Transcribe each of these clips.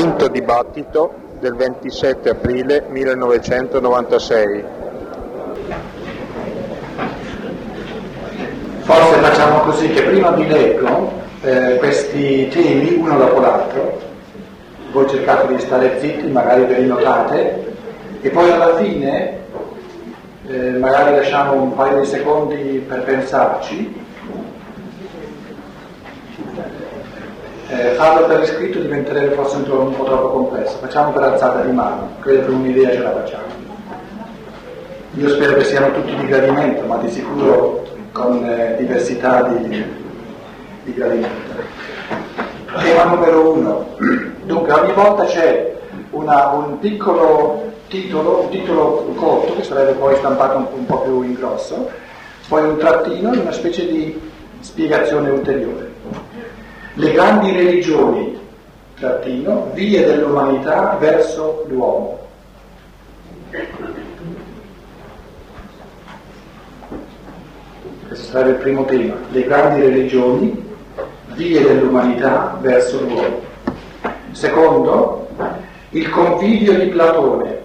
Quinto dibattito del 27 aprile 1996. Forse facciamo così che prima vi leggo eh, questi temi uno dopo l'altro, voi cercate di stare zitti, magari ve li notate, e poi alla fine eh, magari lasciamo un paio di secondi per pensarci. Eh, farlo per iscritto diventerebbe forse un, un po' troppo complesso, facciamo per alzata di mano, credo che un'idea ce la facciamo. Io spero che siano tutti di gradimento, ma di sicuro con eh, diversità di, di gradimento. Tema numero uno. Dunque ogni volta c'è una, un piccolo titolo, un titolo corto che sarebbe poi stampato un, un po' più in grosso, poi un trattino e una specie di spiegazione ulteriore. Le grandi religioni, trattino, vie dell'umanità verso l'uomo. Questo sarebbe il primo tema. Le grandi religioni, vie dell'umanità verso l'uomo. Secondo, il convivio di Platone,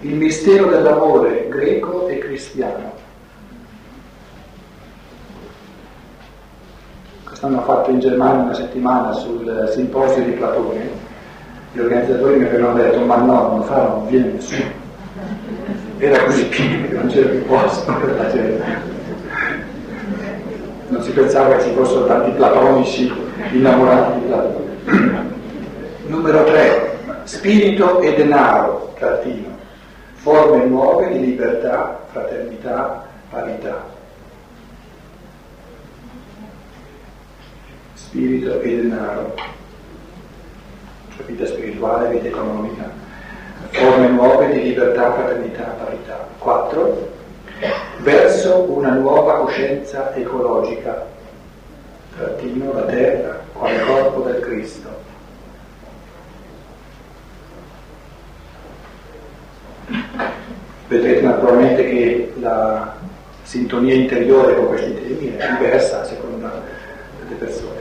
il mistero dell'amore greco e cristiano. Quest'anno fatto in Germania una settimana sul simposio di Platone, gli organizzatori mi avevano detto ma no, non farò, non viene nessuno. Era così pieno che non c'era più posto per la gente. Non si pensava che ci fossero tanti platonici innamorati di Platone. Numero 3, spirito e denaro, trattino forme nuove di libertà, fraternità, parità. Spirito e denaro, cioè vita spirituale, vita economica, forme nuove di libertà, fraternità, parità. 4. Verso una nuova coscienza ecologica, trattino la terra quale corpo del Cristo. Vedrete naturalmente che la sintonia interiore con questi temi è diversa a seconda delle persone.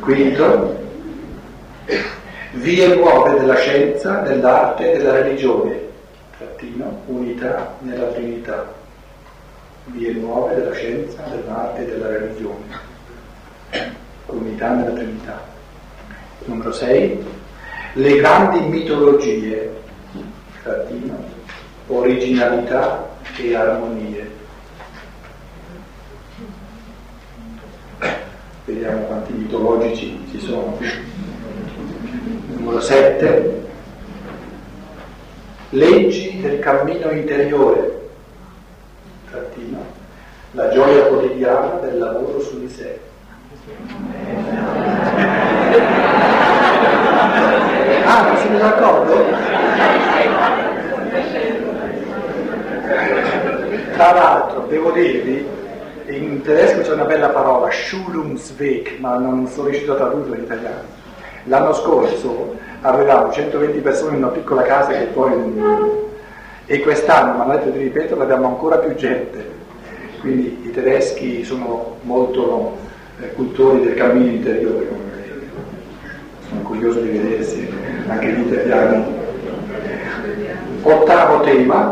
Quinto, vie nuove della scienza, dell'arte e della religione. Trattino, unità nella Trinità. Vie nuove della scienza, dell'arte e della religione. Unità nella Trinità. Numero 6. Le grandi mitologie. Trattino, originalità e armonie. Quanti mitologici ci sono. Numero 7. Leggi del cammino interiore. Trattino. La gioia quotidiana del lavoro su di sé. Ah, non siete d'accordo? Tra l'altro, devo dirvi, in tedesco c'è una bella parola, Schulungsweg, ma non sono riuscito a tradurla in italiano. L'anno scorso avevamo 120 persone in una piccola casa che poi... E quest'anno, ma detto di ripeto, abbiamo ancora più gente. Quindi i tedeschi sono molto eh, cultori del cammino interiore. Sono curioso di vedersi anche gli italiani. Ottavo tema,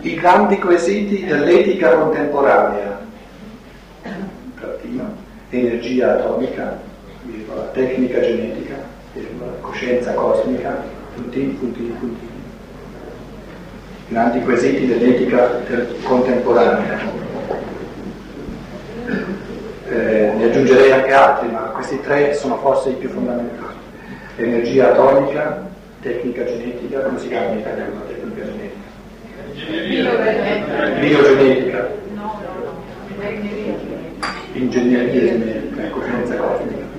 i grandi quesiti dell'etica contemporanea, energia atomica, virgola, tecnica genetica, virgola, coscienza cosmica, puntini, puntini, puntini. Grandi quesiti dell'etica contemporanea. Eh, ne aggiungerei anche altri, ma questi tre sono forse i più fondamentali. Energia atomica, tecnica genetica, come si chiama in italiano la tecnica genetica? Biogenetica. Ingegneria genetica, coscienza cosmica.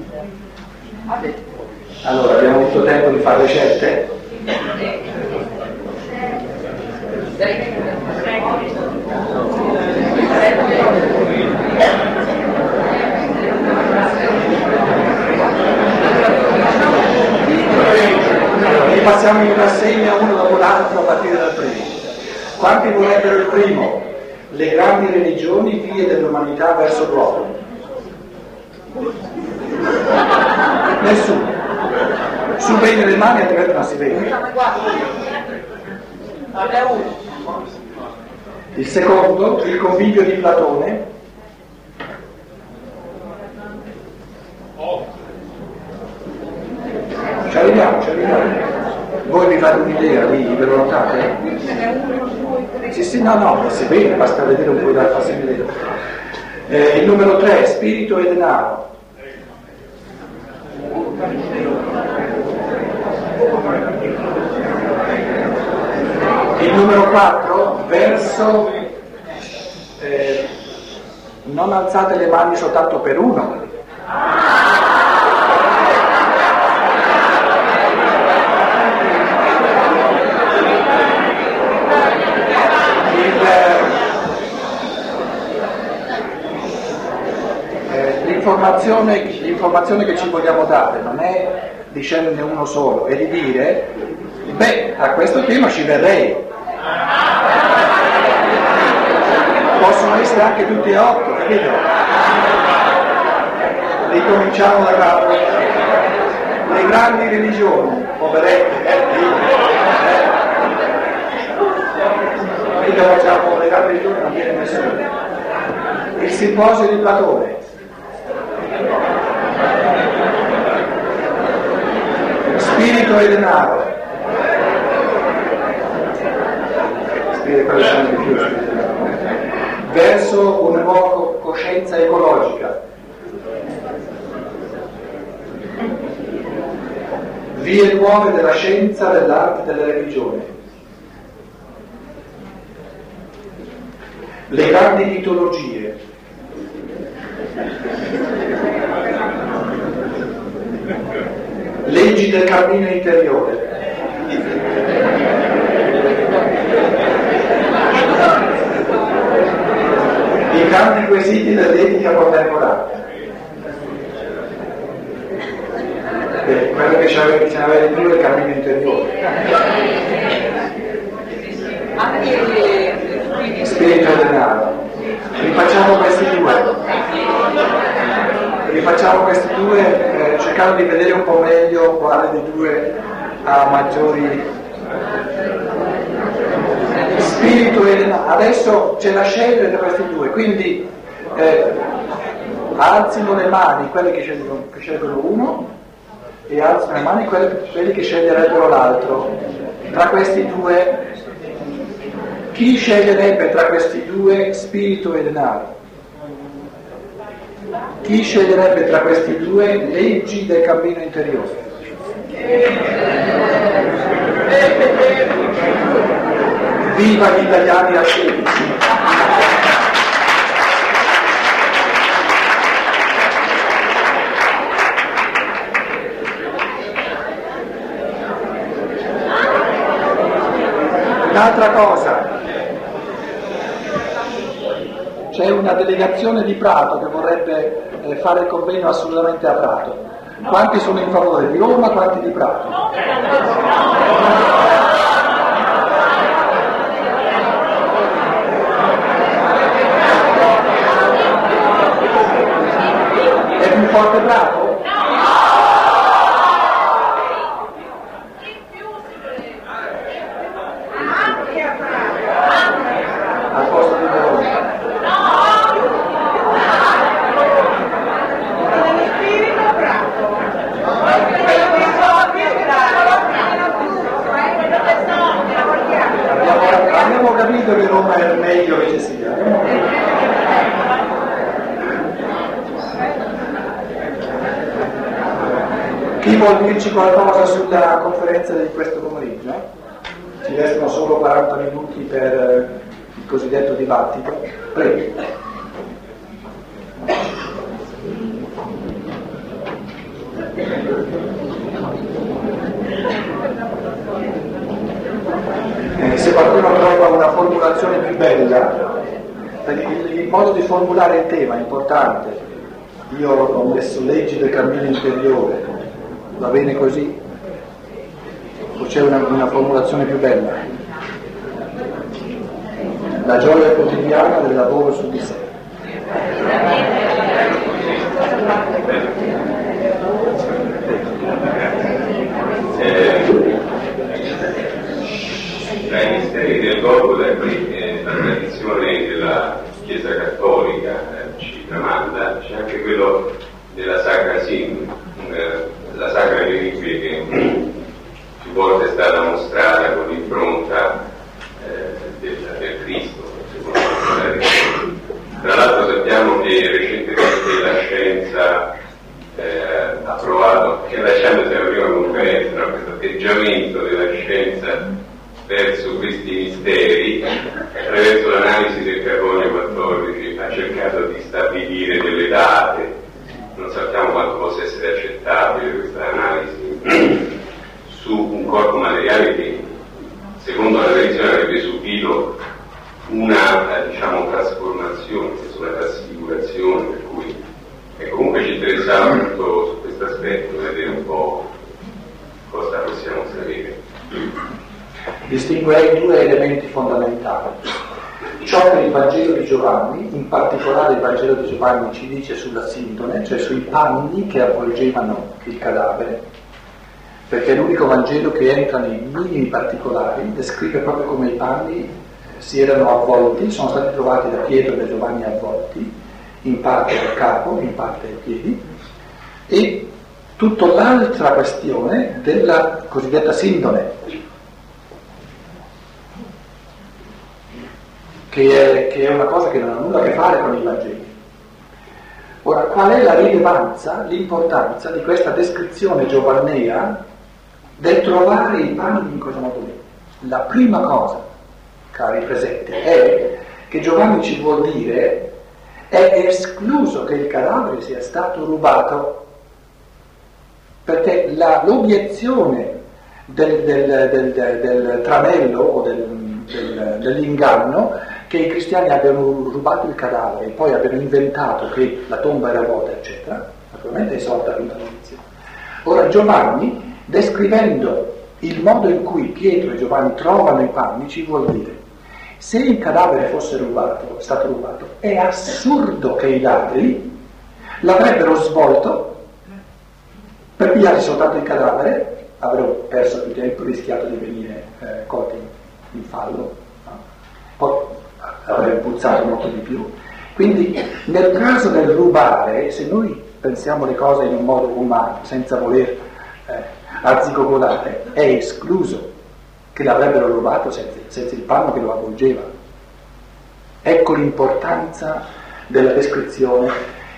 Allora, abbiamo avuto tempo di fare le scelte? Allora, passiamo in rassegna uno dopo l'altro a partire dal primo. Quanti vorrebbero il primo? Le grandi religioni, vie dell'umanità verso l'uomo. Nessuno. Su bene le mani altrimenti non si vede. Il secondo, il convivio di Platone. Ci arriviamo, ci arriviamo. Voi vi fate un'idea lì, ve lo notate? Sì, sì, no, no, si vede, basta vedere un po' da farsi vedere. Eh, il numero 3, spirito e denaro. Il numero 4, verso eh, non alzate le mani soltanto per uno. L'informazione, l'informazione che ci vogliamo dare non è di sceglierne uno solo, è di dire, beh, a questo tema ci verrei. Possono essere anche tutti e otto, capito? Ricominciamo da capo. Le grandi religioni, poverette, eh. Mica facciamo le grandi religioni, non viene nessuno. Il simposio di Platone, spirito e denaro. Spirito di più, verso una nuova coscienza ecologica. Vie nuove della scienza, dell'arte e della religione. Le grandi mitologie, leggi del cammino interiore. I grandi quesiti dell'etica contemporanea. Beh, quello che c'aveva, che c'aveva di più è il cammino interiore. Spirito e denaro. Rifacciamo questi due. Rifacciamo questi due eh, cercando di vedere un po' meglio quale dei due ha maggiori spirito e. Adesso c'è la scelta tra questi due, quindi eh, alzino le mani quelli che scelgono, che scelgono uno e alzano le mani quelli, quelli che sceglierebbero l'altro. Tra questi due, chi sceglierebbe tra questi due spirito e denaro? Chi sceglierebbe tra questi due leggi del cammino interiore? Viva gli italiani a 16! Un'altra cosa, c'è una delegazione di Prato che vorrebbe eh, fare il convegno assolutamente a Prato. Quanti sono in favore di Roma, quanti di Prato? È più forte Prato? Al posto di Verona. Abbiamo, abbiamo capito che Roma è il meglio che ci sia. Chi vuol dirci qualcosa sulla conferenza di questo pomeriggio? Ci restano solo 40 minuti per eh, il cosiddetto dibattito. Prego. Eh, se qualcuno trova una formulazione più bella, il, il modo di formulare il tema è importante. Io ho messo leggi del cammino interiore, va bene così? O c'è una, una formulazione più bella? La gioia quotidiana del lavoro su di sé. ricordo da qui eh, la tradizione della Chiesa Cattolica eh, ci tramanda, c'è anche quello della Sacra Sin, eh, la Sacra Reliquia che più volte è stata mostrata con l'impronta eh, del, del, Cristo. Tra l'altro sappiamo che recentemente la scienza eh, ha provato, che lasciandosi la prima conferenza, no, questo atteggiamento della scienza verso questi misteri, attraverso l'analisi del carbonio 14 ha cercato di stabilire delle date, non sappiamo quanto possa essere accettabile questa analisi, su un corpo materiale che secondo la tradizione avrebbe subito una diciamo, trasformazione, una trasfigurazione, per cui e comunque ci interessava molto su questo aspetto, vedere un po' cosa possiamo sapere distinguerei due elementi fondamentali. Ciò che il Vangelo di Giovanni, in particolare il Vangelo di Giovanni ci dice sulla sindone, cioè sui panni che avvolgevano il cadavere, perché è l'unico Vangelo che entra nei minimi particolari, descrive proprio come i panni si erano avvolti, sono stati trovati da Pietro e da Giovanni avvolti, in parte del capo, in parte dei piedi, e tutta l'altra questione della cosiddetta sindone, che è, che è una cosa che non ha nulla a che fare con i Vangeli. Ora, qual è la rilevanza, l'importanza di questa descrizione giovannea del trovare i panni in questo modo lì? La prima cosa, cari presenti, è che Giovanni ci vuol dire è escluso che il cadavere sia stato rubato, perché la, l'obiezione del, del, del, del, tranello o dell'inganno che i cristiani abbiano rubato il cadavere e poi abbiano inventato che la tomba era vuota, eccetera, naturalmente è sorta tutta l'inizio. Ora Giovanni, descrivendo il modo in cui Pietro e Giovanni trovano i panni, ci vuol dire, se il cadavere fosse rubato, stato rubato, è assurdo che i ladri l'avrebbero svolto per pigliare soltanto il cadavere, avrebbero perso più tempo, rischiato di venire eh, colti in fallo. No? Avrebbe puzzato molto di più. Quindi nel caso del rubare, se noi pensiamo le cose in un modo umano, senza voler eh, arzigogolare, è escluso che l'avrebbero rubato senza, senza il panno che lo avvolgeva. Ecco l'importanza della descrizione.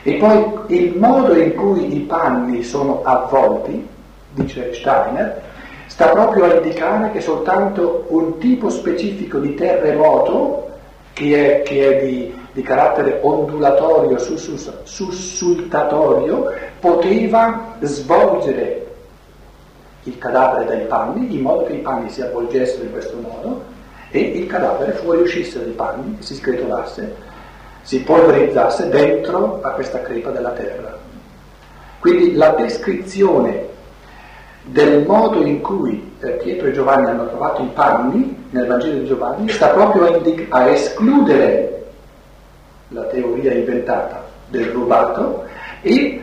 E poi il modo in cui i panni sono avvolti, dice Steiner, sta proprio a indicare che soltanto un tipo specifico di terremoto che è, che è di, di, carattere ondulatorio, sussultatorio, poteva svolgere il cadavere dai panni in modo che i panni si avvolgessero in questo modo e il cadavere fuoriuscisse dai panni, si scretolasse, si polverizzasse dentro a questa crepa della terra. Quindi la descrizione del modo in cui eh, Pietro e Giovanni hanno trovato i panni nel Vangelo di Giovanni sta proprio a, indic- a escludere la teoria inventata del rubato e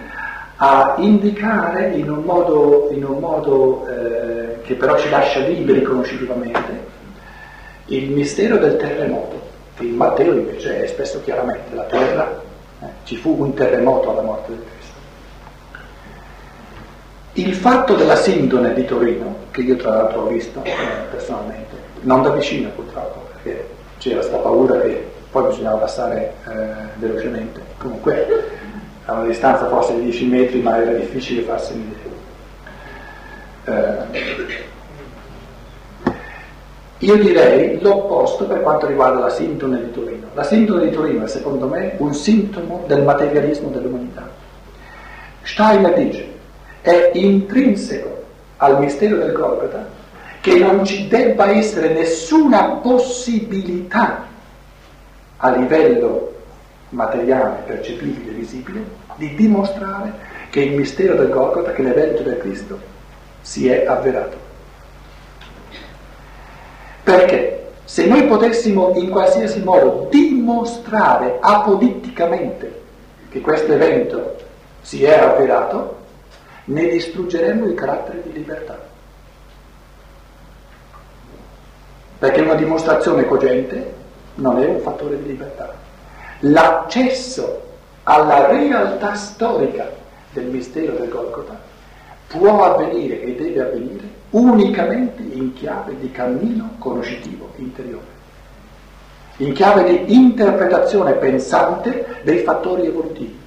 a indicare in un modo, in un modo eh, che però ci lascia liberi conoscitivamente il mistero del terremoto, che in Matteo invece è espresso chiaramente, la terra, eh, ci fu un terremoto alla morte del Cristo. Il fatto della sindone di Torino, che io tra l'altro ho visto eh, personalmente, non da vicino purtroppo, perché c'era questa paura che poi bisognava passare eh, velocemente, comunque a una distanza forse di 10 metri, ma era difficile farsi un'idea. Eh, io direi l'opposto per quanto riguarda la sindone di Torino. La sindone di Torino è secondo me un sintomo del materialismo dell'umanità. Steiner dice è intrinseco al mistero del Golgotha che non ci debba essere nessuna possibilità a livello materiale, percepibile, visibile, di dimostrare che il mistero del Golgotha, che l'evento del Cristo, si è avverato. Perché se noi potessimo in qualsiasi modo dimostrare apoliticamente che questo evento si è avverato, ne distruggeremo il carattere di libertà. perché una dimostrazione cogente non è un fattore di libertà. L'accesso alla realtà storica del mistero del Golgotha può avvenire e deve avvenire unicamente in chiave di cammino conoscitivo interiore, in chiave di interpretazione pensante dei fattori evolutivi.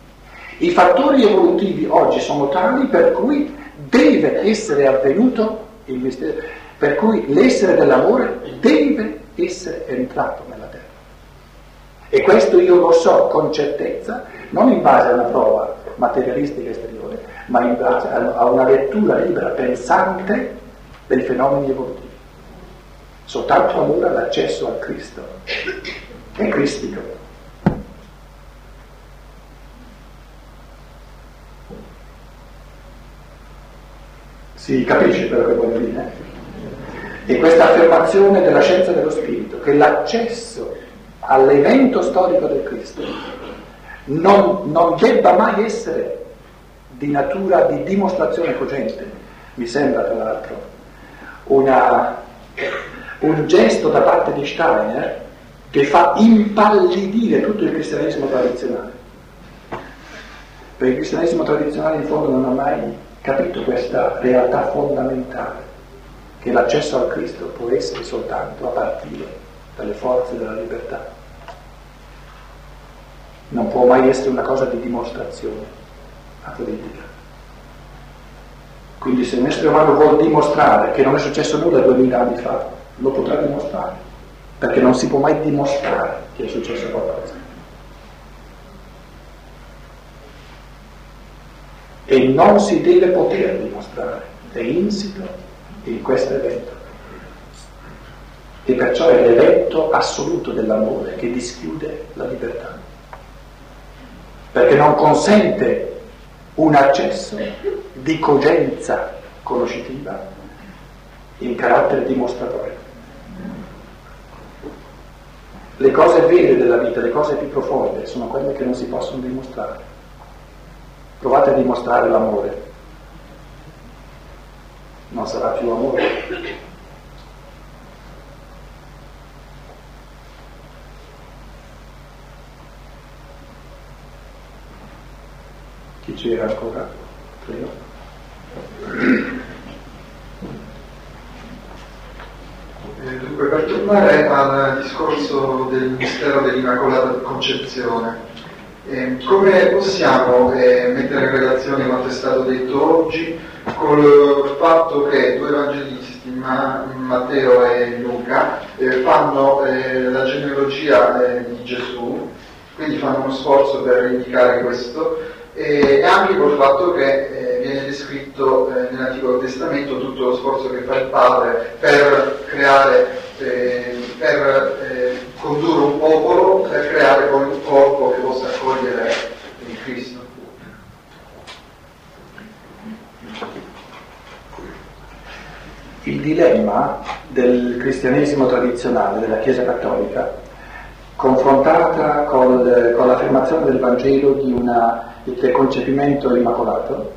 I fattori evolutivi oggi sono tali per cui deve essere avvenuto il mistero, per cui l'essere dell'amore deve essere entrato nella terra. E questo io lo so con certezza, non in base a una prova materialistica esteriore, ma in base a una lettura libera, pensante dei fenomeni evolutivi. Soltanto allora l'accesso al Cristo è cristico. Si capisce quello che voglio dire? E questa affermazione della scienza dello spirito, che l'accesso all'evento storico del Cristo non, non debba mai essere di natura di dimostrazione cogente, mi sembra tra l'altro una, un gesto da parte di Steiner che fa impallidire tutto il cristianesimo tradizionale. Perché il cristianesimo tradizionale in fondo non ha mai capito questa realtà fondamentale, che l'accesso al Cristo può essere soltanto a partire dalle forze della libertà. Non può mai essere una cosa di dimostrazione a politica. Quindi se il mestre umano vuol dimostrare che non è successo nulla duemila anni fa, lo potrà dimostrare, perché non si può mai dimostrare che è successo qualcosa. E non si deve poter dimostrare, è insito in questo evento. E perciò è l'evento assoluto dell'amore che dischiude la libertà, perché non consente un accesso di cogenza conoscitiva in carattere dimostratore. Le cose vere della vita, le cose più profonde, sono quelle che non si possono dimostrare. Provate a dimostrare l'amore. Non sarà più amore. Chi c'era ancora? Prego. Eh, dunque, per tornare al discorso del mistero dell'Immacolata Concezione, eh, come possiamo eh, mettere in relazione quanto è stato detto oggi col fatto che due evangelisti, Ma- Matteo e Luca, eh, fanno eh, la genealogia eh, di Gesù, quindi fanno uno sforzo per indicare questo, e anche col fatto che eh, viene descritto nell'Antico Testamento tutto lo sforzo che fa il padre per creare per condurre un popolo, per creare un corpo che possa accogliere il Cristo. Il dilemma del cristianesimo tradizionale, della Chiesa cattolica, confrontata col, con l'affermazione del Vangelo di una, del concepimento immacolato,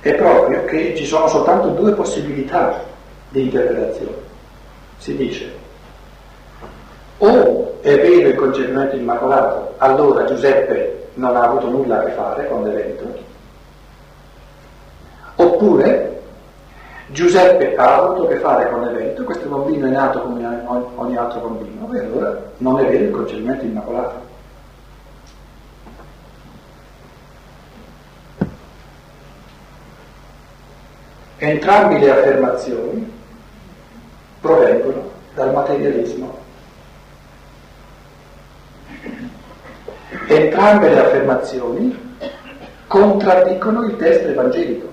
è proprio che ci sono soltanto due possibilità di interpretazione. Si dice o è vero il concepimento immacolato, allora Giuseppe non ha avuto nulla a che fare con l'evento, oppure Giuseppe ha avuto a che fare con l'evento, questo bambino è nato come ogni altro bambino, e allora non è vero il concepimento immacolato. Entrambi le affermazioni provengono dal materialismo Entrambe le affermazioni contraddicono il testo evangelico.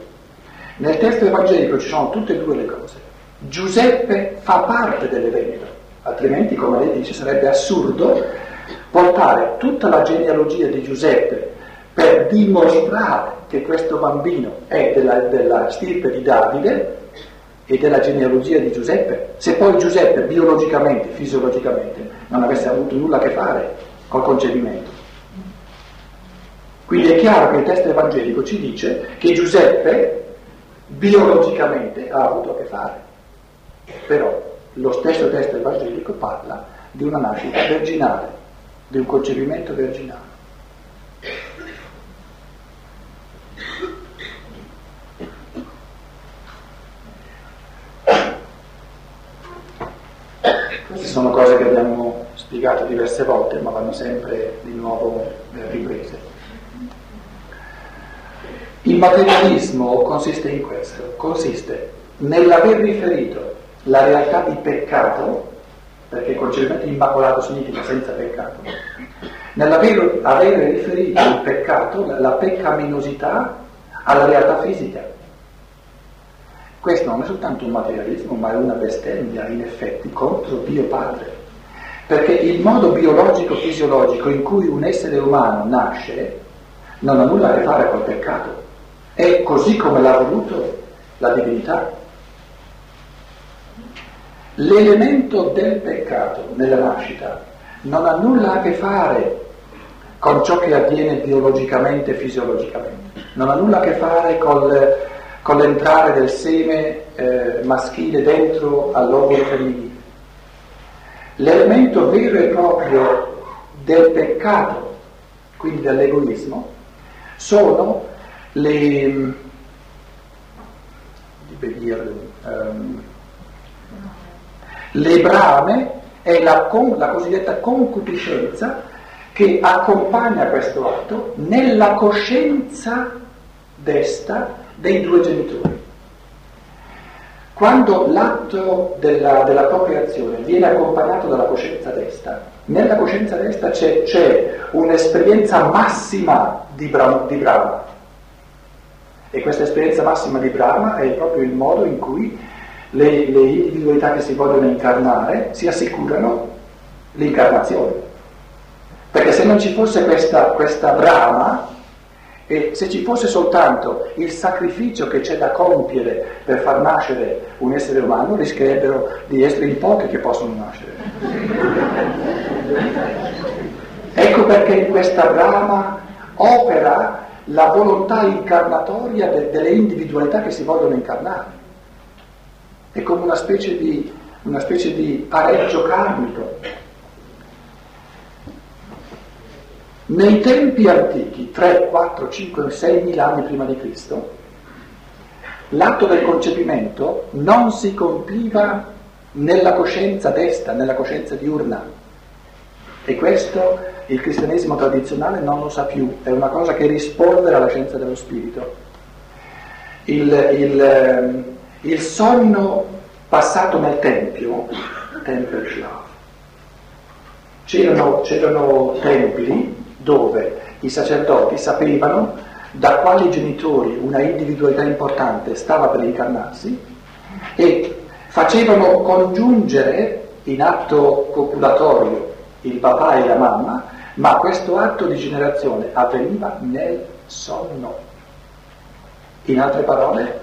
Nel testo evangelico ci sono tutte e due le cose. Giuseppe fa parte dell'evento, altrimenti, come lei dice, sarebbe assurdo portare tutta la genealogia di Giuseppe per dimostrare che questo bambino è della, della stirpe di Davide e della genealogia di Giuseppe, se poi Giuseppe biologicamente, fisiologicamente, non avesse avuto nulla a che fare col concepimento. Quindi è chiaro che il testo evangelico ci dice che Giuseppe biologicamente ha avuto a che fare, però lo stesso testo evangelico parla di una nascita virginale, di un concepimento virginale. Queste sono cose che spiegato diverse volte, ma vanno sempre di nuovo riprese. Il materialismo consiste in questo, consiste nell'aver riferito la realtà di peccato, perché concetto immacolato significa senza peccato, nell'aver avere riferito il peccato, la peccaminosità, alla realtà fisica. Questo non è soltanto un materialismo, ma è una bestemmia in effetti contro Dio Padre. Perché il modo biologico-fisiologico in cui un essere umano nasce non ha nulla a che fare col peccato. È così come l'ha voluto la divinità. L'elemento del peccato nella nascita non ha nulla a che fare con ciò che avviene biologicamente e fisiologicamente, non ha nulla a che fare col, con l'entrare del seme eh, maschile dentro all'ovulo femminile. L'elemento vero e proprio del peccato, quindi dell'egoismo, sono le, um, le brame è la, la cosiddetta concupiscenza che accompagna questo atto nella coscienza desta dei due genitori. Quando l'atto della, della procreazione viene accompagnato dalla coscienza desta, nella coscienza desta c'è, c'è un'esperienza massima di, bra, di Brahma, e questa esperienza massima di Brahma è proprio il modo in cui le, le individualità che si vogliono incarnare si assicurano l'incarnazione. Perché se non ci fosse questa, questa Brahma, e se ci fosse soltanto il sacrificio che c'è da compiere per far nascere un essere umano, rischierebbero di essere in pochi che possono nascere. ecco perché in questa Brahma opera la volontà incarnatoria de- delle individualità che si vogliono incarnare. È come una specie di, una specie di pareggio karmico. Nei tempi antichi, 3, 4, 5, 6 mila anni prima di Cristo, l'atto del concepimento non si compiva nella coscienza desta, nella coscienza diurna. E questo il cristianesimo tradizionale non lo sa più, è una cosa che risponde alla scienza dello spirito. Il, il, ehm, il sonno passato nel Tempio, Tempel Schlaf, c'erano, c'erano templi dove i sacerdoti sapevano da quali genitori una individualità importante stava per incarnarsi e facevano congiungere in atto copulatorio il papà e la mamma ma questo atto di generazione avveniva nel sonno. In altre parole,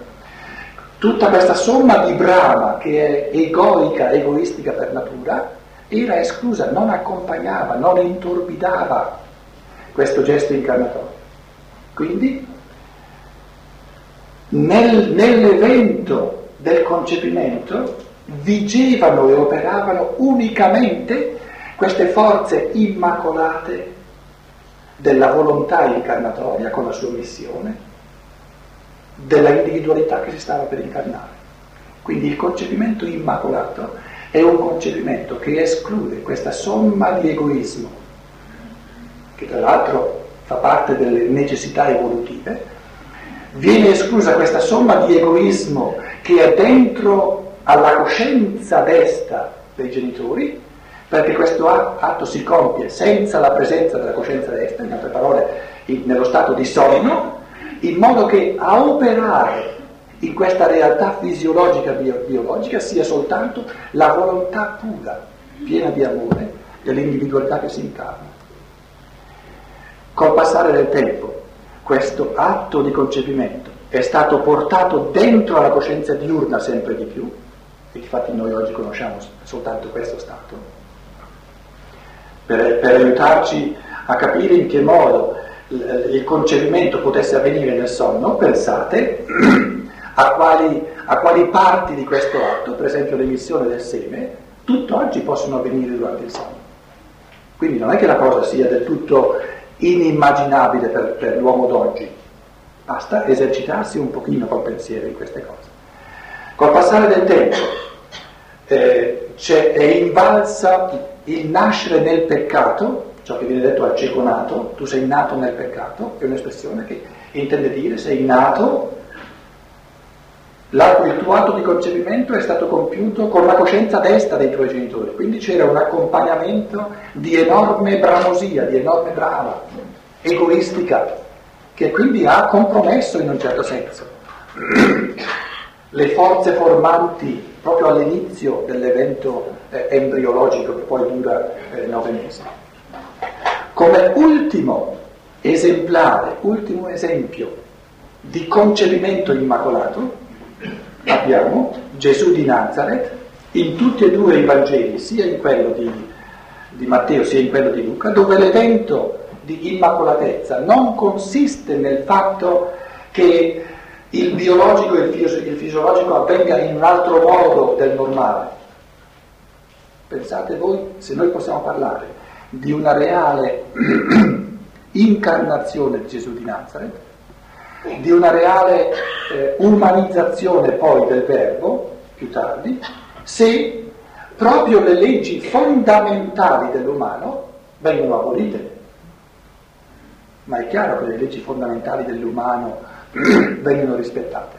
tutta questa somma di brama che è egoica, egoistica per natura, era esclusa, non accompagnava, non intorbidava questo gesto incarnatorio. Quindi, nel, nell'evento del concepimento vigevano e operavano unicamente queste forze immacolate della volontà incarnatoria con la sua missione, della individualità che si stava per incarnare. Quindi il concepimento immacolato è un concepimento che esclude questa somma di egoismo, che tra l'altro fa parte delle necessità evolutive, viene esclusa questa somma di egoismo che è dentro alla coscienza desta dei genitori perché questo atto si compie senza la presenza della coscienza destra, in altre parole nello stato di sonno, in modo che a operare in questa realtà fisiologica bio- biologica sia soltanto la volontà pura, piena di amore dell'individualità che si incarna. Col passare del tempo, questo atto di concepimento è stato portato dentro alla coscienza diurna sempre di più, e infatti noi oggi conosciamo soltanto questo stato, per, per aiutarci a capire in che modo il concepimento potesse avvenire nel sonno, pensate a quali, a quali parti di questo atto, per esempio l'emissione del seme, tutt'oggi possono avvenire durante il sonno. Quindi non è che la cosa sia del tutto inimmaginabile per, per l'uomo d'oggi, basta esercitarsi un pochino col pensiero in queste cose. Col passare del tempo eh, è invalsa il nascere nel peccato, ciò che viene detto al cieco nato, tu sei nato nel peccato, è un'espressione che intende dire sei nato il tuo atto di concepimento è stato compiuto con la coscienza destra dei tuoi genitori, quindi c'era un accompagnamento di enorme bramosia, di enorme brava, egoistica, che quindi ha compromesso in un certo senso le forze formanti proprio all'inizio dell'evento eh, embriologico che poi dura eh, nove mesi. Come ultimo esemplare, ultimo esempio di concepimento immacolato, abbiamo Gesù di Nazareth in tutti e due i Vangeli, sia in quello di, di Matteo sia in quello di Luca, dove l'evento di immacolatezza non consiste nel fatto che il biologico e il, fisiologico avvenga in un altro modo del normale. Pensate voi se noi possiamo parlare di una reale incarnazione di Gesù di Nazareth, di una reale eh, umanizzazione poi del verbo, più tardi, se proprio le leggi fondamentali dell'umano vengono abolite. Ma è chiaro che le leggi fondamentali dell'umano vengono rispettate.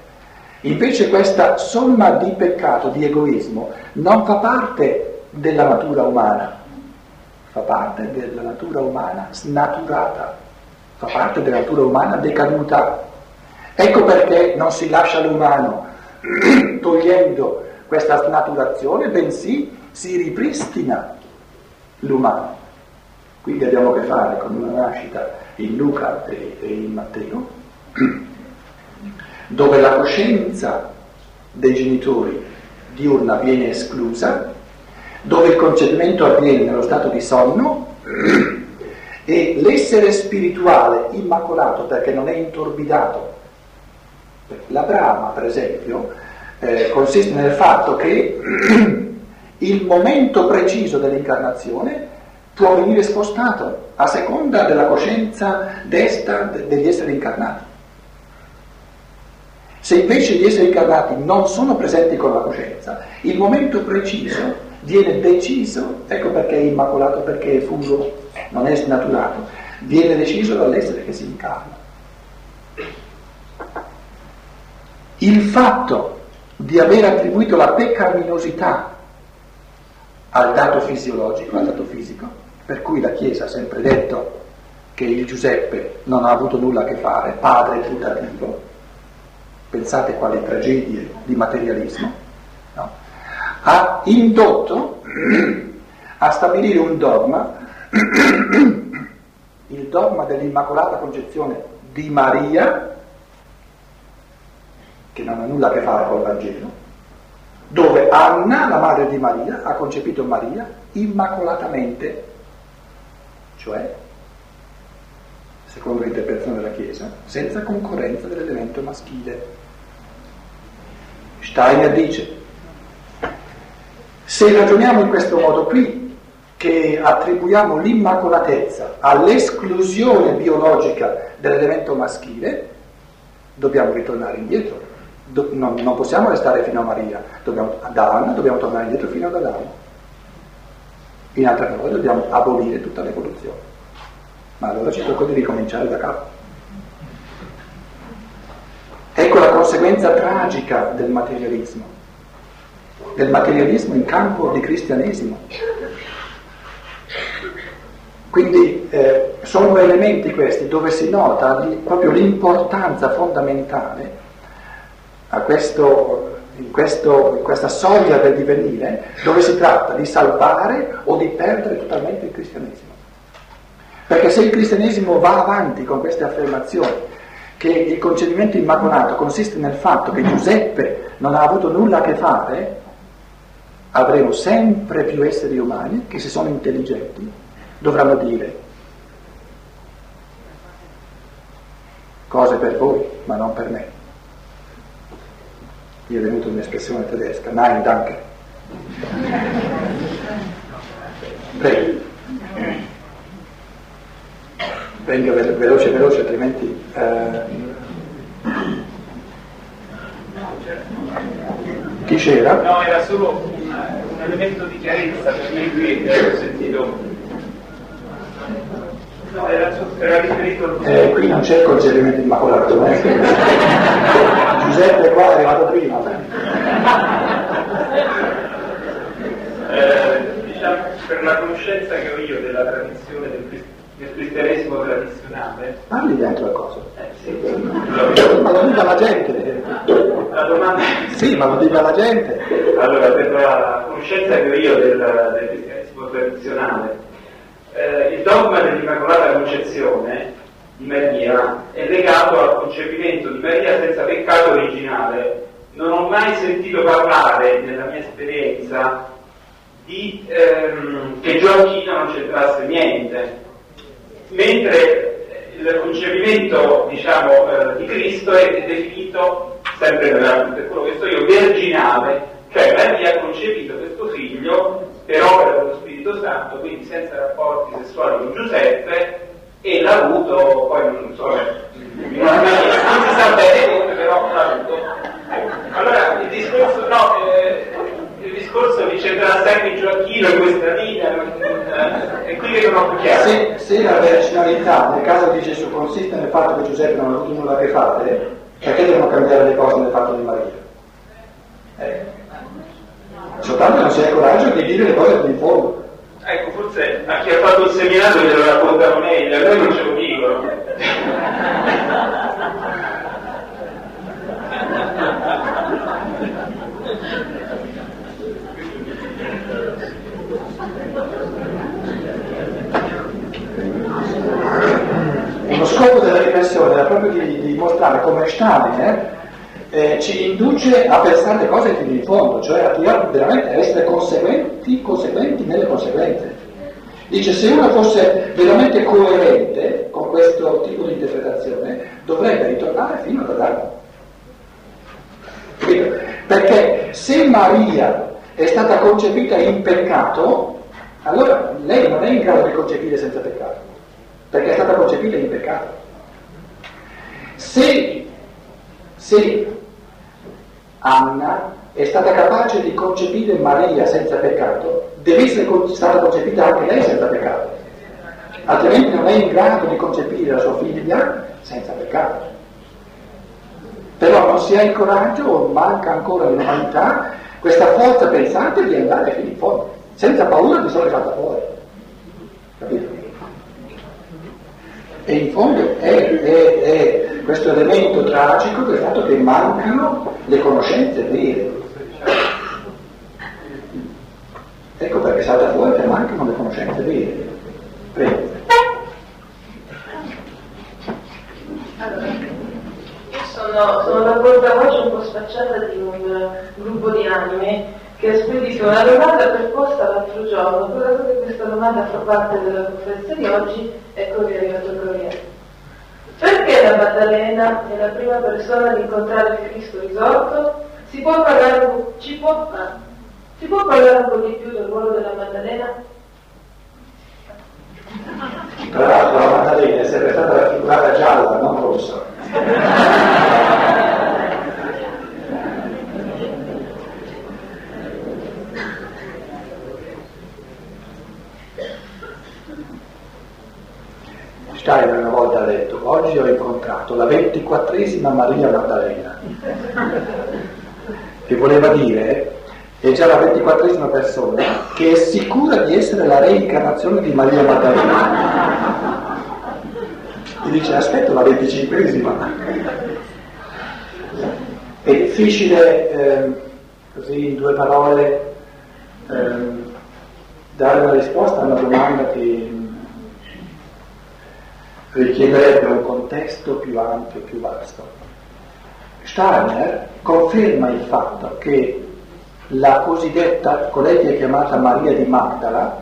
Invece questa somma di peccato, di egoismo, non fa parte della natura umana, fa parte della natura umana snaturata, fa parte della natura umana decaduta. Ecco perché non si lascia l'umano togliendo questa snaturazione, bensì si ripristina l'umano. Quindi abbiamo a che fare con una nascita in Luca e, in Matteo, dove la coscienza dei genitori diurna viene esclusa, dove il concepimento avviene nello stato di sonno e l'essere spirituale immacolato perché non è intorbidato la Brahma, per esempio, eh, consiste nel fatto che il momento preciso dell'incarnazione può venire spostato a seconda della coscienza destra degli esseri incarnati. Se invece gli esseri incarnati non sono presenti con la coscienza, il momento preciso viene deciso, ecco perché è immacolato, perché è fungo, non è snaturato, viene deciso dall'essere che si incarna. Il fatto di aver attribuito la peccaminosità al dato fisiologico, al dato fisico, per cui la Chiesa ha sempre detto che il Giuseppe non ha avuto nulla a che fare, padre putativo, pensate quali tragedie di materialismo, no? ha indotto a stabilire un dogma, il dogma dell'Immacolata Concezione di Maria, che non ha nulla a che fare col Vangelo, dove Anna, la madre di Maria, ha concepito Maria immacolatamente, cioè, secondo l'interpretazione della Chiesa, senza concorrenza dell'elemento maschile. Steiner dice, se ragioniamo in questo modo qui, che attribuiamo l'immacolatezza all'esclusione biologica dell'elemento maschile, dobbiamo ritornare indietro do, non, non, possiamo restare fino a Maria, dobbiamo, da Anna dobbiamo tornare indietro fino ad Adamo. In altre parole dobbiamo abolire tutta l'evoluzione. Ma allora ci tocca di ricominciare da capo. Ecco la conseguenza tragica del materialismo, del materialismo in campo di cristianesimo. Quindi eh, sono elementi questi dove si nota proprio l'importanza fondamentale questo, in, questo, in questa soglia del divenire dove si tratta di salvare o di perdere totalmente il cristianesimo. Perché se il cristianesimo va avanti con queste affermazioni, che il concedimento immacolato consiste nel fatto che Giuseppe non ha avuto nulla a che fare, avremo sempre più esseri umani che se sono intelligenti dovranno dire cose per voi, ma non per me. Mi è venuta un'espressione tedesca, Nein, danke. Prego. Venga veloce, veloce, altrimenti... Eh... Chi c'era? No, era solo un, un elemento di chiarezza per me qui ho sentito No, era, era riferito al... Eh, qui non c'è il concepimento immacolato, eh? Giuseppe qua è arrivato prima. Eh, diciamo, per la conoscenza che ho io della tradizione del, del cristianesimo tradizionale... Parli dentro la cosa. Eh, sì. Ma lo dica la gente. La domanda... Sì, ma lo dica la gente. Allora, per la conoscenza che ho io del, del cristianesimo tradizionale, eh, il dogma dell'Immacolata Concezione di Maria è legato al concepimento di Maria senza peccato originale. Non ho mai sentito parlare, nella mia esperienza, di ehm, che Gioacchino non c'entrasse niente, mentre il concepimento diciamo, eh, di Cristo è definito, sempre per quello che so io, virginale, cioè Maria ha concepito questo figlio per opera dello Spirito Santo, quindi senza rapporti sessuali con Giuseppe, e l'ha avuto, poi non so, non si sa bene come, però l'ha avuto. Allora il discorso, no, eh, il discorso dice tra sempre Gioacchino e questa linea, è qui che non ho più chiaro. Se, se la verginalità nel caso di Gesù consiste nel fatto che Giuseppe non ha avuto nulla a che fare, perché devono cambiare le cose nel fatto di Maria? Eh. Soltanto non si ha il coraggio di dire le cose in fondo. Ecco, forse a chi ha fatto il seminario glielo raccontano meglio, a noi non ce lo dicono. Lo scopo della riflessione era proprio di, di mostrare come Stalin eh, eh, ci induce a pensare le cose fino in fondo, cioè a veramente essere conseguenti, conseguenti nelle conseguenze. Dice se uno fosse veramente coerente con questo tipo di interpretazione, dovrebbe ritornare fino ad Adamo. Perché se Maria è stata concepita in peccato, allora lei non è in grado di concepire senza peccato, perché è stata concepita in peccato. Se, se Anna è stata capace di concepire Maria senza peccato, deve essere stata concepita anche lei senza peccato, altrimenti non è in grado di concepire la sua figlia senza peccato. Però non si ha il coraggio o manca ancora l'umanità questa forza pensante di andare fino in fondo, senza paura di essere fatta fuori. Capito? E in fondo è, è, è questo elemento tragico del fatto che mancano le conoscenze vere. Ecco perché salta fuori che mancano le conoscenze vere. Prego. Allora, io sono, sono la portavoce un po' spacciata di un gruppo di anime che ha spedito una domanda proposta l'altro giorno, però che questa domanda fa parte della conferenza di oggi, ecco che è arrivato il Maddalena è la prima persona ad incontrare Cristo risorto? Si può parlare, ci può, si può parlare un po' di più del ruolo della Maddalena? Tra l'altro la Maddalena è sempre stata raffigurata gialla, non rossa. Steiner una volta detto, oggi ho incontrato la ventiquattresima Maria Maddalena, che voleva dire, è già la ventiquattresima persona che è sicura di essere la reincarnazione di Maria Maddalena. E dice, aspetta la venticinquesima. È difficile, eh, così in due parole, eh, dare una risposta a una domanda che richiederebbe un contesto più ampio, più vasto. Steiner conferma il fatto che la cosiddetta, colei chiamata Maria di Magdala,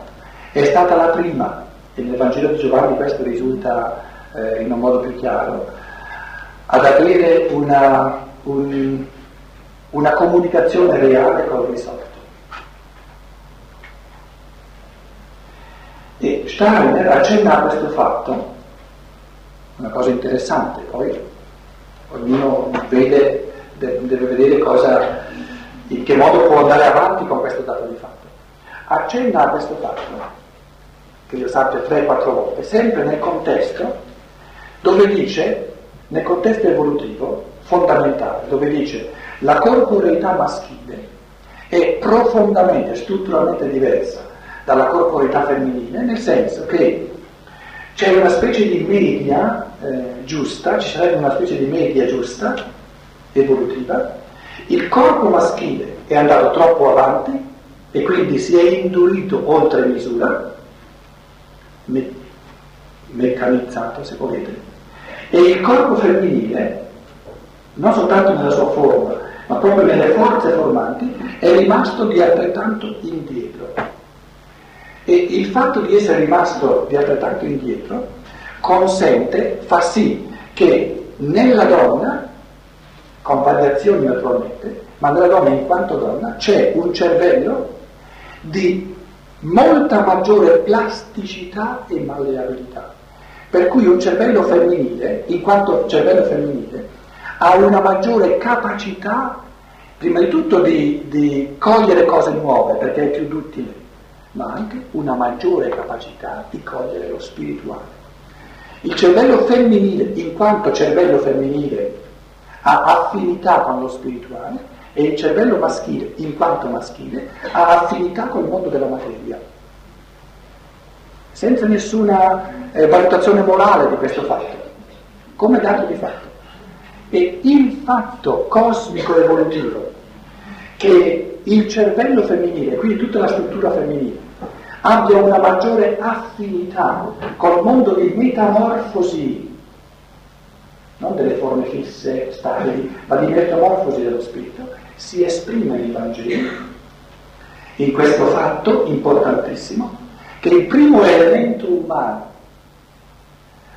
è stata la prima, e nel Vangelo di Giovanni questo risulta eh, in un modo più chiaro, ad avere una, un, una comunicazione reale col risorto. E Steiner accenna a questo fatto, una cosa interessante, poi ognuno vede, deve vedere cosa, in che modo può andare avanti con questo dato di fatto. Accenna a questo fatto, che io sappia tre o quattro volte, sempre nel contesto dove dice, nel contesto evolutivo fondamentale, dove dice la corporeità maschile è profondamente, strutturalmente diversa dalla corporeità femminile, nel senso che c'è una specie di media eh, giusta, ci sarebbe una specie di media giusta, evolutiva, il corpo maschile è andato troppo avanti e quindi si è indurito oltre misura, me- meccanizzato se volete, e il corpo femminile, non soltanto nella sua forma, ma proprio nelle forze formanti, è rimasto di altrettanto indietro. E il fatto di essere rimasto di altrettanto indietro consente, fa sì che nella donna, con variazioni naturalmente, ma nella donna in quanto donna c'è un cervello di molta maggiore plasticità e malleabilità. Per cui un cervello femminile, in quanto cervello femminile, ha una maggiore capacità, prima di tutto, di, di cogliere cose nuove, perché è più duttile, ma anche una maggiore capacità di cogliere lo spirituale. Il cervello femminile, in quanto cervello femminile, ha affinità con lo spirituale e il cervello maschile, in quanto maschile, ha affinità col mondo della materia. Senza nessuna eh, valutazione morale di questo fatto, come dato di fatto. E il fatto cosmico evolutivo che il cervello femminile, quindi tutta la struttura femminile, abbia una maggiore affinità col mondo di metamorfosi non delle forme fisse, stabili, ma di metamorfosi dello spirito, si esprime nei Vangeli in questo fatto importantissimo che il primo elemento umano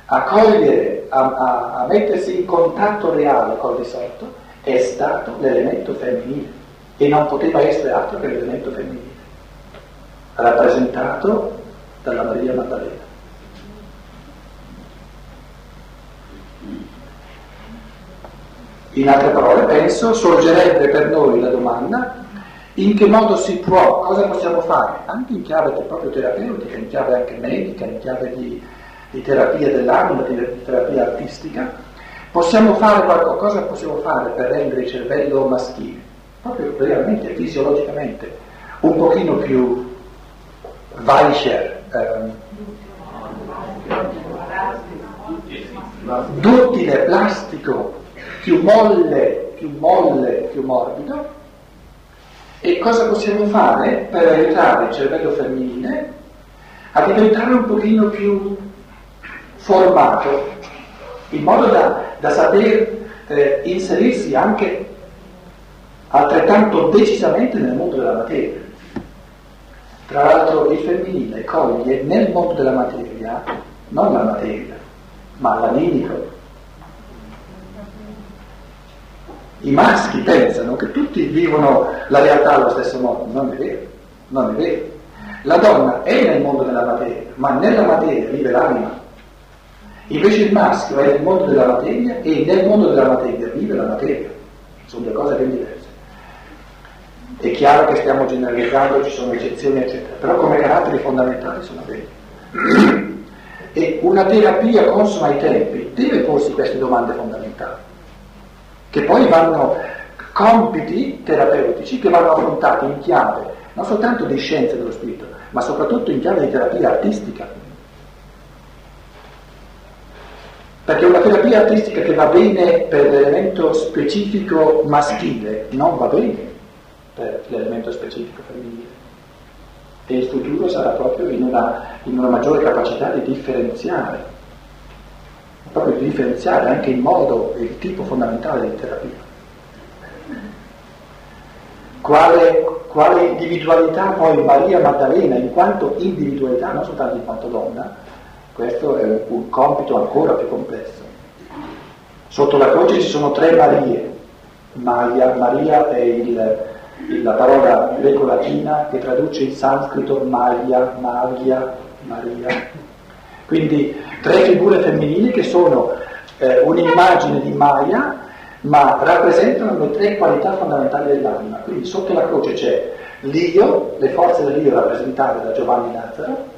a cogliere, a, a, a mettersi in contatto reale col risorto è stato l'elemento femminile. E non poteva essere altro che l'elemento femminile, rappresentato dalla Maria Maddalena. In altre parole, penso, sorgerebbe per noi la domanda in che modo si può, cosa possiamo fare, anche in chiave proprio terapeutica, in chiave anche medica, in chiave di, di terapia dell'anima, di, terapia artistica, possiamo fare qualcosa, cosa possiamo fare per rendere il cervello maschile, proprio realmente, fisiologicamente, un pochino più weicher, ehm, duttile, plastico, più molle, più molle, più morbido. E cosa possiamo fare per aiutare il cervello femminile a diventare un pochino più formato, in modo da, da saper eh, inserirsi anche altrettanto decisamente nel mondo della materia. Tra l'altro il femminile coglie nel mondo della materia non la materia, ma l'animico, I maschi pensano che tutti vivono la realtà allo stesso modo, non è vero, non è vero. La donna è nel mondo della materia, ma nella materia vive l'anima. Invece il maschio è nel mondo della materia e nel mondo della materia vive la materia. Sono due cose ben diverse. È chiaro che stiamo generalizzando, ci sono eccezioni, eccetera, però come caratteri fondamentali sono veri. E una terapia consuma ai tempi deve porsi queste domande fondamentali che poi vanno compiti terapeutici che vanno affrontati in chiave non soltanto di scienze dello spirito, ma soprattutto in chiave di terapia artistica. Perché una terapia artistica che va bene per l'elemento specifico maschile non va bene per l'elemento specifico femminile. E il futuro sarà proprio in una, in una maggiore capacità di differenziare proprio di differenziare anche il modo e il tipo fondamentale di terapia. Quale, quale individualità poi Maria Maddalena in quanto individualità, non soltanto in quanto donna, questo è un compito ancora più complesso. Sotto la croce ci sono tre Marie, Maria, Maria è il, la parola greco-latina che traduce in sanscrito Maria, Maria, Maria. Quindi tre figure femminili che sono eh, un'immagine di Maya, ma rappresentano le tre qualità fondamentali dell'anima. Quindi sotto la croce c'è l'io, le forze dell'io rappresentate da Giovanni Nazaro,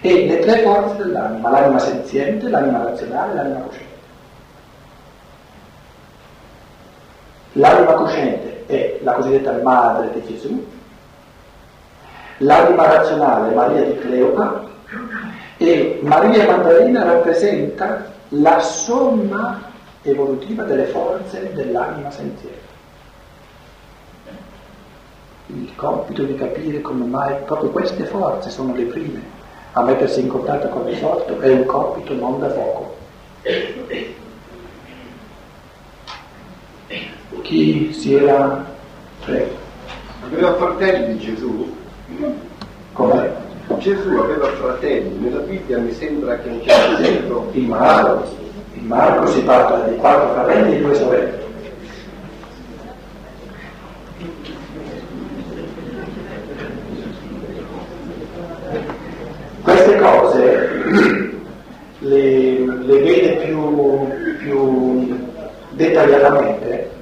e le tre forze dell'anima, l'anima senziente, l'anima razionale e l'anima cosciente. L'anima cosciente è la cosiddetta madre di Gesù, l'anima razionale Maria di Cleopa e Maria Maddalena rappresenta la somma evolutiva delle forze dell'anima senziente. Il compito di capire come mai proprio queste forze sono le prime a mettersi in contatto con il sorto è un compito non da poco. Chi si era... Prego. Aveva fratelli Gesù? Come? Gesù aveva fratelli, nella Bibbia mi sembra che non c'è scritto. In Marco, in Marco si parla di quattro fratelli e due sorelle. Queste cose le, le vede più, più dettagliatamente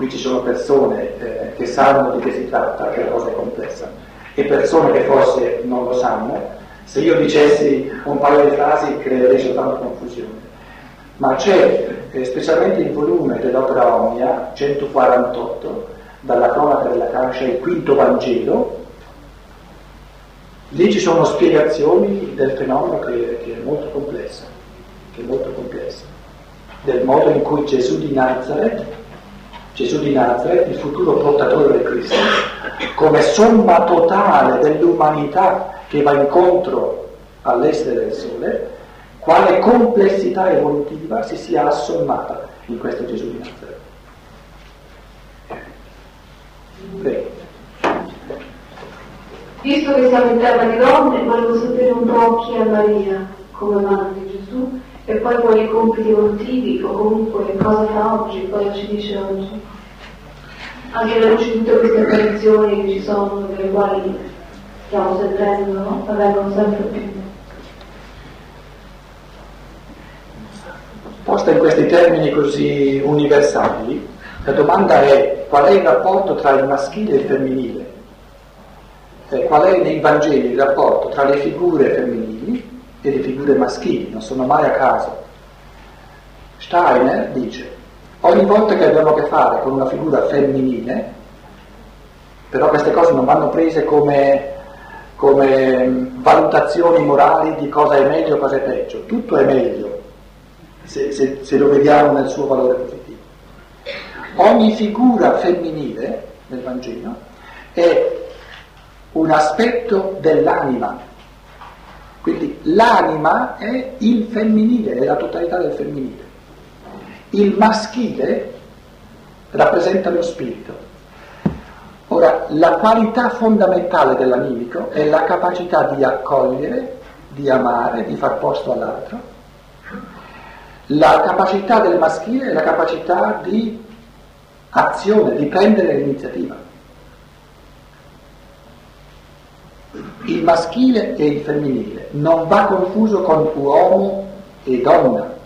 qui ci sono persone eh, che sanno di che si tratta, che la cosa è complessa, e persone che forse non lo sanno, se io dicessi un paio di frasi creerei soltanto confusione. Ma c'è, eh, specialmente il volume dell'opera Omnia, 148, dalla cronaca della Cascia, il quinto Vangelo, lì ci sono spiegazioni del fenomeno che, che è molto complesso, che è molto complesso, del modo in cui Gesù di Nazareth Gesù di Nazareth, il futuro portatore del Cristo, come somma totale dell'umanità che va incontro all'essere del Sole, quale complessità evolutiva si sia assommata in questo Gesù di Nazareth. Prego. Visto che siamo in terra di donne, volevo sapere un po' chi è Maria come madre di Gesù e poi quali compiti evolutivi o comunque cosa fa oggi, cosa ci dice oggi. Anche alla luce di tutte queste apparizioni che ci sono, delle quali stiamo sentendo, no? avvengono sempre più. Posta in questi termini così universali, la domanda è qual è il rapporto tra il maschile e il femminile? Eh, qual è nei Vangeli il rapporto tra le figure femminili e le figure maschili? Non sono mai a caso. Steiner dice, ogni volta che abbiamo a che fare con una figura femminile, però queste cose non vanno prese come, come valutazioni morali di cosa è meglio e cosa è peggio, tutto è meglio se, se, se lo vediamo nel suo valore positivo. Ogni figura femminile nel Vangelo è un aspetto dell'anima, quindi l'anima è il femminile, è la totalità del femminile. Il maschile rappresenta lo spirito. Ora, la qualità fondamentale dell'animico è la capacità di accogliere, di amare, di far posto all'altro. La capacità del maschile è la capacità di azione, di prendere l'iniziativa. Il maschile e il femminile non va confuso con uomo e donna.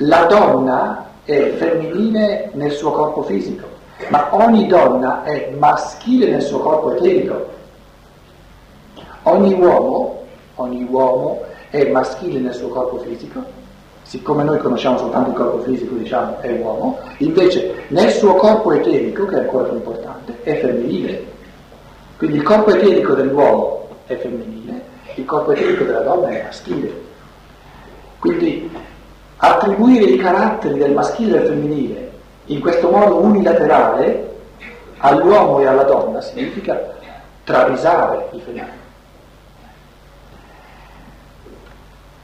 La donna è femminile nel suo corpo fisico, ma ogni donna è maschile nel suo corpo eterico. Ogni uomo, ogni uomo è maschile nel suo corpo fisico, siccome noi conosciamo soltanto il corpo fisico, diciamo è uomo, invece nel suo corpo eterico, che è ancora più importante, è femminile. Quindi il corpo eterico dell'uomo è femminile, il corpo eterico della donna è maschile. Quindi attribuire i caratteri del maschile e del femminile in questo modo unilaterale all'uomo e alla donna significa travisare i fenomeni.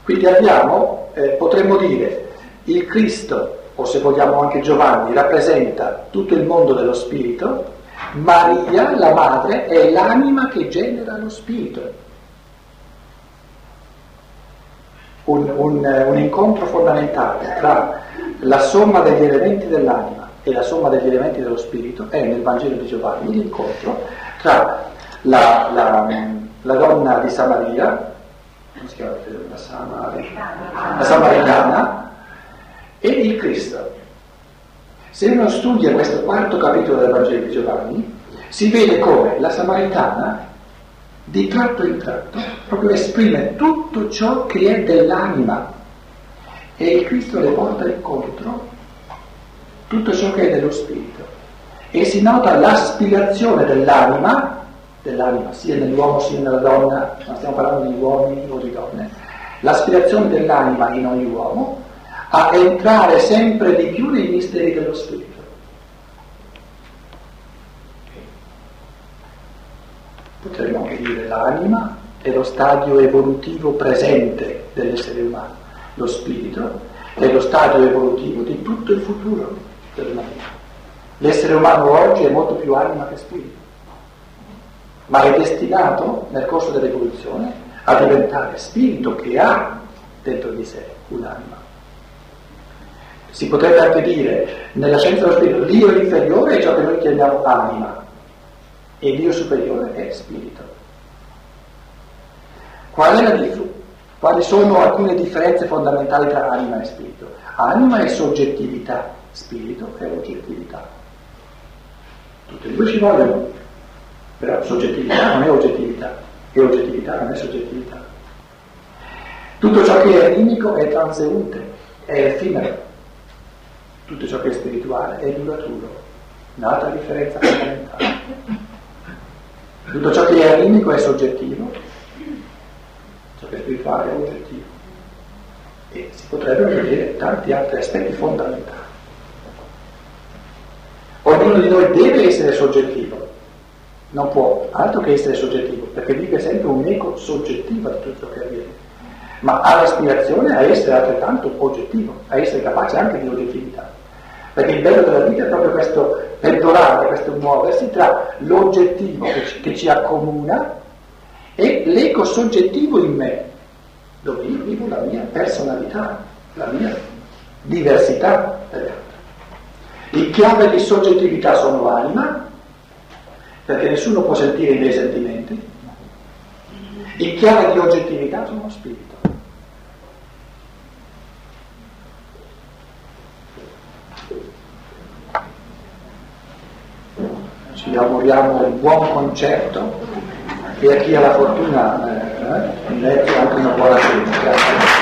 Quindi abbiamo, eh, potremmo dire, il Cristo, o se vogliamo anche Giovanni, rappresenta tutto il mondo dello spirito, Maria, la madre, è l'anima che genera lo spirito. Un, un, un incontro fondamentale tra la somma degli elementi dell'anima e la somma degli elementi dello spirito è nel Vangelo di Giovanni l'incontro tra la, la, la donna di Samaria, come si chiama la Samaritana, la Samaritana e il Cristo. Se uno studia questo quarto capitolo del Vangelo di Giovanni, si vede come la Samaritana di tratto in tratto proprio esprime tutto ciò che è dell'anima. E il Cristo le porta incontro tutto ciò che è dello spirito. E si nota l'aspirazione dell'anima dell'anima sia nell'uomo sia nella donna ma stiamo parlando di uomini o di donne. L'aspirazione dell'anima in ogni uomo a entrare sempre di più nei misteri dello spirito potremmo anche dire l'anima è lo stadio evolutivo presente dell'essere umano, lo spirito è lo stadio evolutivo di tutto il futuro dell'umanità. L'essere umano oggi è molto più anima che spirito, ma è destinato nel corso dell'evoluzione a diventare spirito che ha dentro di sé un'anima. Si potrebbe anche dire, nella scienza dello spirito, l'io inferiore è ciò che noi chiamiamo anima, e Dio superiore è spirito. Qual è la differenza? Quali sono alcune differenze fondamentali tra anima e spirito? Anima è soggettività, spirito è oggettività. Tutte e due ci vogliono, però soggettività non è oggettività e oggettività non è soggettività. Tutto ciò che è animico è transeunte, è effimero. Tutto ciò che è spirituale è duraturo. Un'altra differenza fondamentale. Tutto ciò che è animico è soggettivo, ciò che è spirituale è oggettivo. E si potrebbero vedere tanti altri aspetti fondamentali. Ognuno di noi deve essere soggettivo, non può altro che essere soggettivo, perché vive sempre un eco soggettivo di tutto ciò che avviene, ma ha l'aspirazione a essere altrettanto oggettivo, a essere capace anche di oggettività. Perché il bello della vita è proprio questo pendolare, questo muoversi tra l'oggettivo che ci, che ci accomuna e l'eco soggettivo in me, dove io vivo la mia personalità, la mia diversità dalle altre. In chiave di soggettività sono anima, perché nessuno può sentire i miei sentimenti. In chiave di oggettività sono spirito. Ci auguriamo un buon concerto e a chi ha la fortuna eh, eh, anche una buona cena.